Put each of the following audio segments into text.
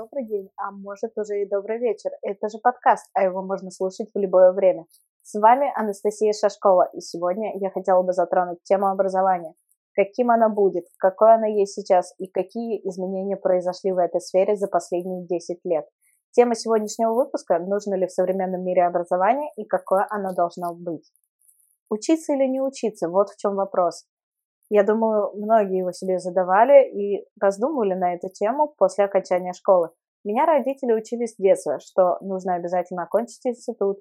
добрый день, а может уже и добрый вечер. Это же подкаст, а его можно слушать в любое время. С вами Анастасия Шашкова, и сегодня я хотела бы затронуть тему образования. Каким оно будет, какое оно есть сейчас и какие изменения произошли в этой сфере за последние 10 лет. Тема сегодняшнего выпуска – нужно ли в современном мире образование и какое оно должно быть. Учиться или не учиться – вот в чем вопрос. Я думаю, многие его себе задавали и раздумывали на эту тему после окончания школы. Меня родители учили с детства, что нужно обязательно окончить институт,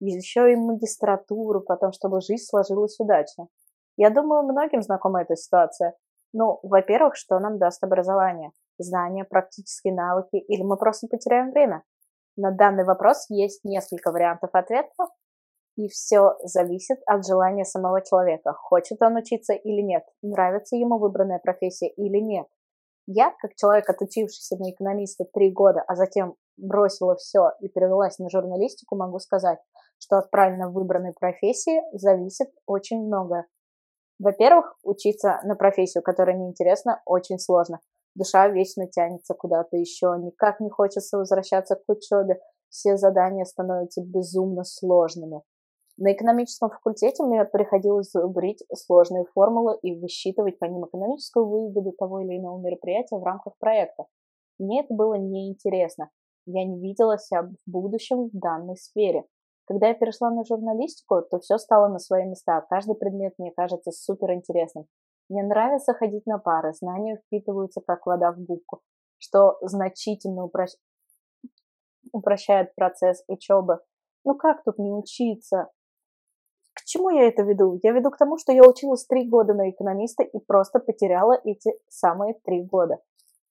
еще и магистратуру, потом, чтобы жизнь сложилась удачно. Я думаю, многим знакома эта ситуация. Ну, во-первых, что нам даст образование? Знания, практические навыки или мы просто потеряем время? На данный вопрос есть несколько вариантов ответа, и все зависит от желания самого человека. Хочет он учиться или нет, нравится ему выбранная профессия или нет. Я, как человек, отучившийся на экономиста три года, а затем бросила все и перевелась на журналистику, могу сказать, что от правильно выбранной профессии зависит очень многое. Во-первых, учиться на профессию, которая неинтересна, очень сложно. Душа вечно тянется куда-то еще, никак не хочется возвращаться к учебе, все задания становятся безумно сложными. На экономическом факультете мне приходилось зубрить сложные формулы и высчитывать по ним экономическую выгоду того или иного мероприятия в рамках проекта. Мне это было неинтересно. Я не видела себя в будущем в данной сфере. Когда я перешла на журналистику, то все стало на свои места. Каждый предмет мне кажется супер интересным. Мне нравится ходить на пары, знания впитываются как вода в губку, что значительно упрощ... упрощает процесс учебы. Ну как тут не учиться? К чему я это веду? Я веду к тому, что я училась три года на экономиста и просто потеряла эти самые три года.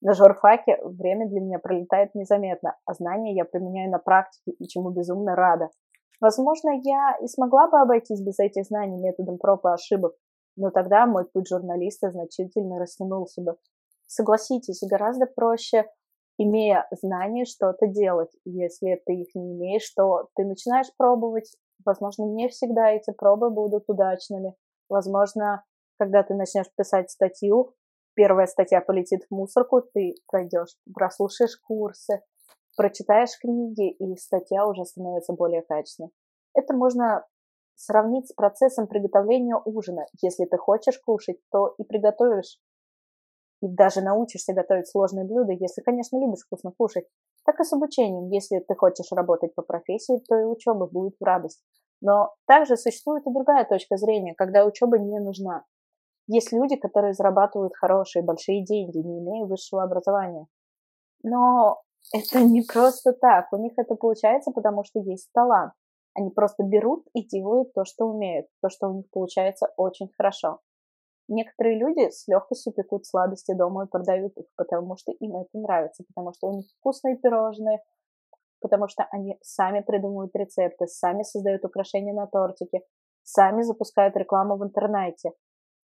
На журфаке время для меня пролетает незаметно, а знания я применяю на практике и чему безумно рада. Возможно, я и смогла бы обойтись без этих знаний методом проб и ошибок, но тогда мой путь журналиста значительно растянулся бы. Согласитесь, гораздо проще, имея знания, что-то делать. Если ты их не имеешь, то ты начинаешь пробовать, Возможно, не всегда эти пробы будут удачными. Возможно, когда ты начнешь писать статью, первая статья полетит в мусорку, ты пройдешь, прослушаешь курсы, прочитаешь книги, и статья уже становится более качественной. Это можно сравнить с процессом приготовления ужина. Если ты хочешь кушать, то и приготовишь. И даже научишься готовить сложные блюда, если, конечно, любишь вкусно кушать так и с обучением. Если ты хочешь работать по профессии, то и учеба будет в радость. Но также существует и другая точка зрения, когда учеба не нужна. Есть люди, которые зарабатывают хорошие, большие деньги, не имея высшего образования. Но это не просто так. У них это получается, потому что есть талант. Они просто берут и делают то, что умеют, то, что у них получается очень хорошо. Некоторые люди с легкостью пекут сладости дома и продают их, потому что им это нравится, потому что у них вкусные пирожные, потому что они сами придумывают рецепты, сами создают украшения на тортике, сами запускают рекламу в интернете.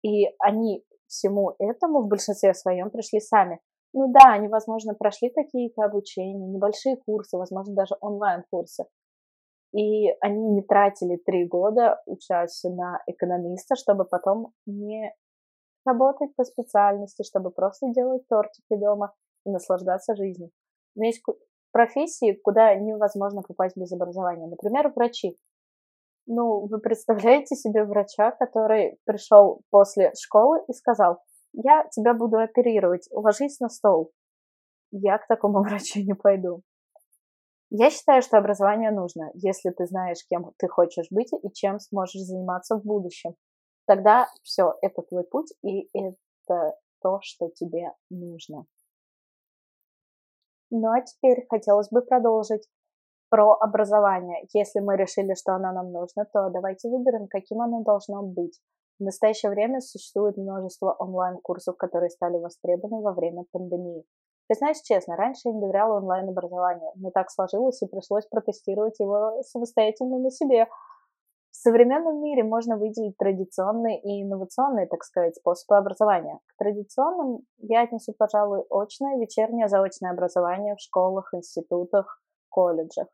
И они всему этому в большинстве своем пришли сами. Ну да, они, возможно, прошли какие-то обучения, небольшие курсы, возможно, даже онлайн-курсы. И они не тратили три года, учась на экономиста, чтобы потом не работать по специальности, чтобы просто делать тортики дома и наслаждаться жизнью. Но есть профессии, куда невозможно попасть без образования. Например, врачи. Ну, вы представляете себе врача, который пришел после школы и сказал, я тебя буду оперировать, ложись на стол. Я к такому врачу не пойду. Я считаю, что образование нужно, если ты знаешь, кем ты хочешь быть и чем сможешь заниматься в будущем. Тогда все, это твой путь, и это то, что тебе нужно. Ну а теперь хотелось бы продолжить про образование. Если мы решили, что оно нам нужно, то давайте выберем, каким оно должно быть. В настоящее время существует множество онлайн-курсов, которые стали востребованы во время пандемии. Признаюсь честно, раньше я не доверяла онлайн-образованию, но так сложилось и пришлось протестировать его самостоятельно на себе. В современном мире можно выделить традиционные и инновационные, так сказать, способы образования. К традиционным я отнесу, пожалуй, очное, вечернее, заочное образование в школах, институтах, колледжах.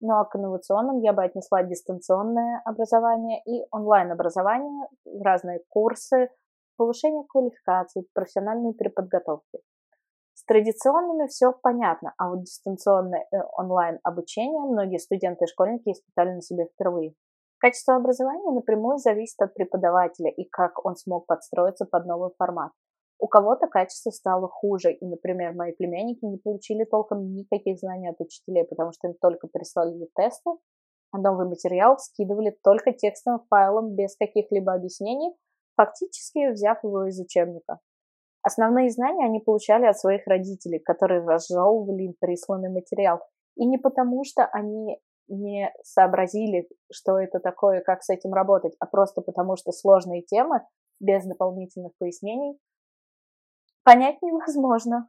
Ну а к инновационным я бы отнесла дистанционное образование и онлайн-образование, разные курсы, повышение квалификации, профессиональную переподготовку. С традиционными все понятно, а вот дистанционное э, онлайн обучение многие студенты и школьники испытали на себе впервые. Качество образования напрямую зависит от преподавателя и как он смог подстроиться под новый формат. У кого-то качество стало хуже, и, например, мои племянники не получили толком никаких знаний от учителей, потому что им только прислали тесты, а новый материал скидывали только текстовым файлом без каких-либо объяснений, фактически взяв его из учебника. Основные знания они получали от своих родителей, которые разжевывали им присланный материал. И не потому, что они не сообразили, что это такое, как с этим работать, а просто потому, что сложные темы без дополнительных пояснений понять невозможно.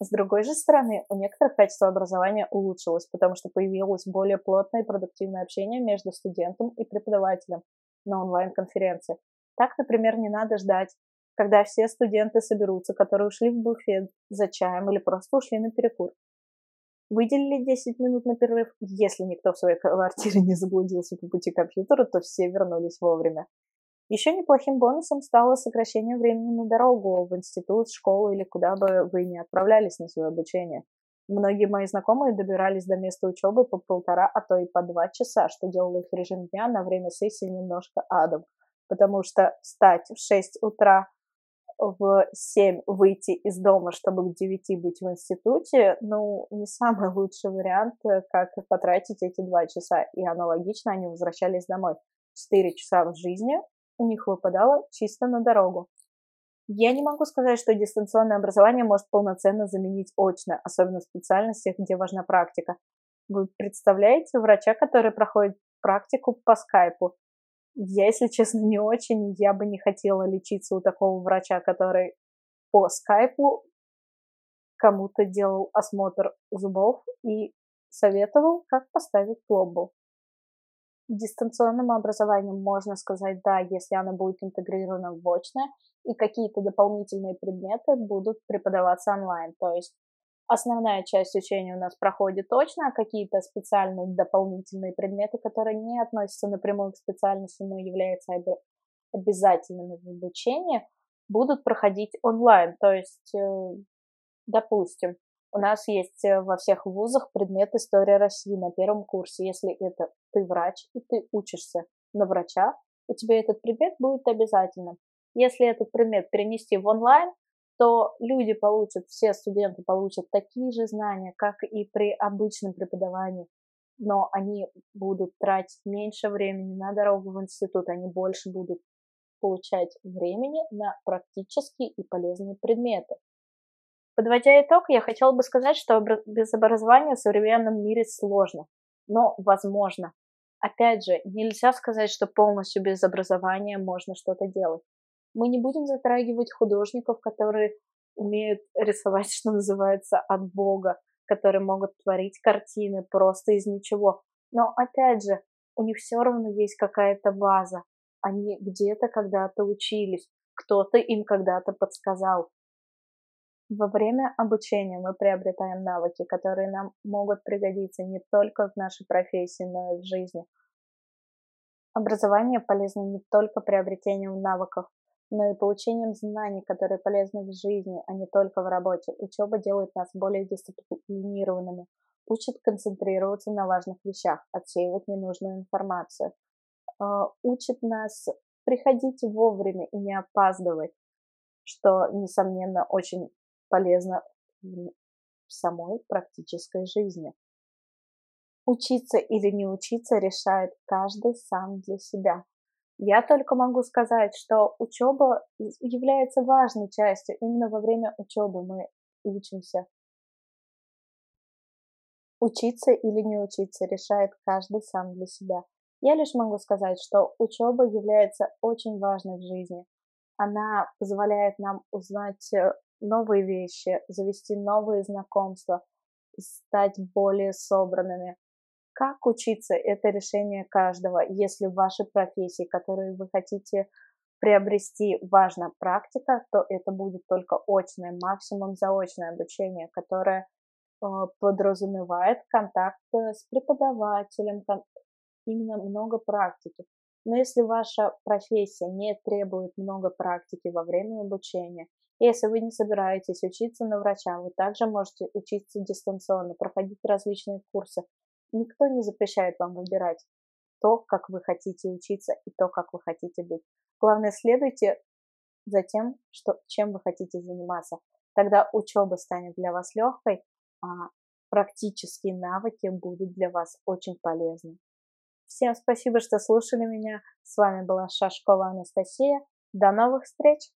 С другой же стороны, у некоторых качество образования улучшилось, потому что появилось более плотное и продуктивное общение между студентом и преподавателем на онлайн-конференции. Так, например, не надо ждать, когда все студенты соберутся, которые ушли в буфет за чаем или просто ушли на перекур. Выделили 10 минут на перерыв. Если никто в своей квартире не заблудился по пути к компьютеру, то все вернулись вовремя. Еще неплохим бонусом стало сокращение времени на дорогу в институт, школу или куда бы вы ни отправлялись на свое обучение. Многие мои знакомые добирались до места учебы по полтора, а то и по два часа, что делало их режим дня на время сессии немножко адом. Потому что встать в 6 утра, в 7 выйти из дома, чтобы к 9 быть в институте, ну, не самый лучший вариант, э, как потратить эти два часа. И аналогично они возвращались домой. 4 часа в жизни у них выпадало чисто на дорогу. Я не могу сказать, что дистанционное образование может полноценно заменить очное, особенно в специальностях, где важна практика. Вы представляете врача, который проходит практику по скайпу? Я, если честно, не очень. Я бы не хотела лечиться у такого врача, который по скайпу кому-то делал осмотр зубов и советовал, как поставить пломбу. Дистанционным образованием можно сказать да, если оно будет интегрировано в очное, и какие-то дополнительные предметы будут преподаваться онлайн. То есть основная часть учения у нас проходит точно, а какие-то специальные дополнительные предметы, которые не относятся напрямую к специальности, но являются обязательными в обучении, будут проходить онлайн. То есть, э, допустим, у нас есть э, во всех вузах предмет история России на первом курсе. Если это ты врач и ты учишься на врача, у тебя этот предмет будет обязательным. Если этот предмет перенести в онлайн, то люди получат, все студенты получат такие же знания, как и при обычном преподавании, но они будут тратить меньше времени на дорогу в институт, они больше будут получать времени на практические и полезные предметы. Подводя итог, я хотела бы сказать, что без образования в современном мире сложно, но возможно. Опять же, нельзя сказать, что полностью без образования можно что-то делать. Мы не будем затрагивать художников, которые умеют рисовать, что называется, от Бога, которые могут творить картины просто из ничего. Но опять же, у них все равно есть какая-то база. Они где-то когда-то учились, кто-то им когда-то подсказал. Во время обучения мы приобретаем навыки, которые нам могут пригодиться не только в нашей профессии, но и в жизни. Образование полезно не только приобретением навыков, но и получением знаний, которые полезны в жизни, а не только в работе. Учеба делает нас более дисциплинированными, учит концентрироваться на важных вещах, отсеивать ненужную информацию, а, учит нас приходить вовремя и не опаздывать, что, несомненно, очень полезно в самой практической жизни. Учиться или не учиться решает каждый сам для себя. Я только могу сказать, что учеба является важной частью. Именно во время учебы мы учимся. Учиться или не учиться решает каждый сам для себя. Я лишь могу сказать, что учеба является очень важной в жизни. Она позволяет нам узнать э, новые вещи, завести новые знакомства, стать более собранными. Как учиться, это решение каждого. Если в вашей профессии, которую вы хотите приобрести, важна практика, то это будет только очное, максимум заочное обучение, которое э, подразумевает контакт с преподавателем, именно много практики. Но если ваша профессия не требует много практики во время обучения, Если вы не собираетесь учиться на врача, вы также можете учиться дистанционно, проходить различные курсы. Никто не запрещает вам выбирать то, как вы хотите учиться и то, как вы хотите быть. Главное, следуйте за тем, что, чем вы хотите заниматься. Тогда учеба станет для вас легкой, а практические навыки будут для вас очень полезны. Всем спасибо, что слушали меня. С вами была Шашкова Анастасия. До новых встреч!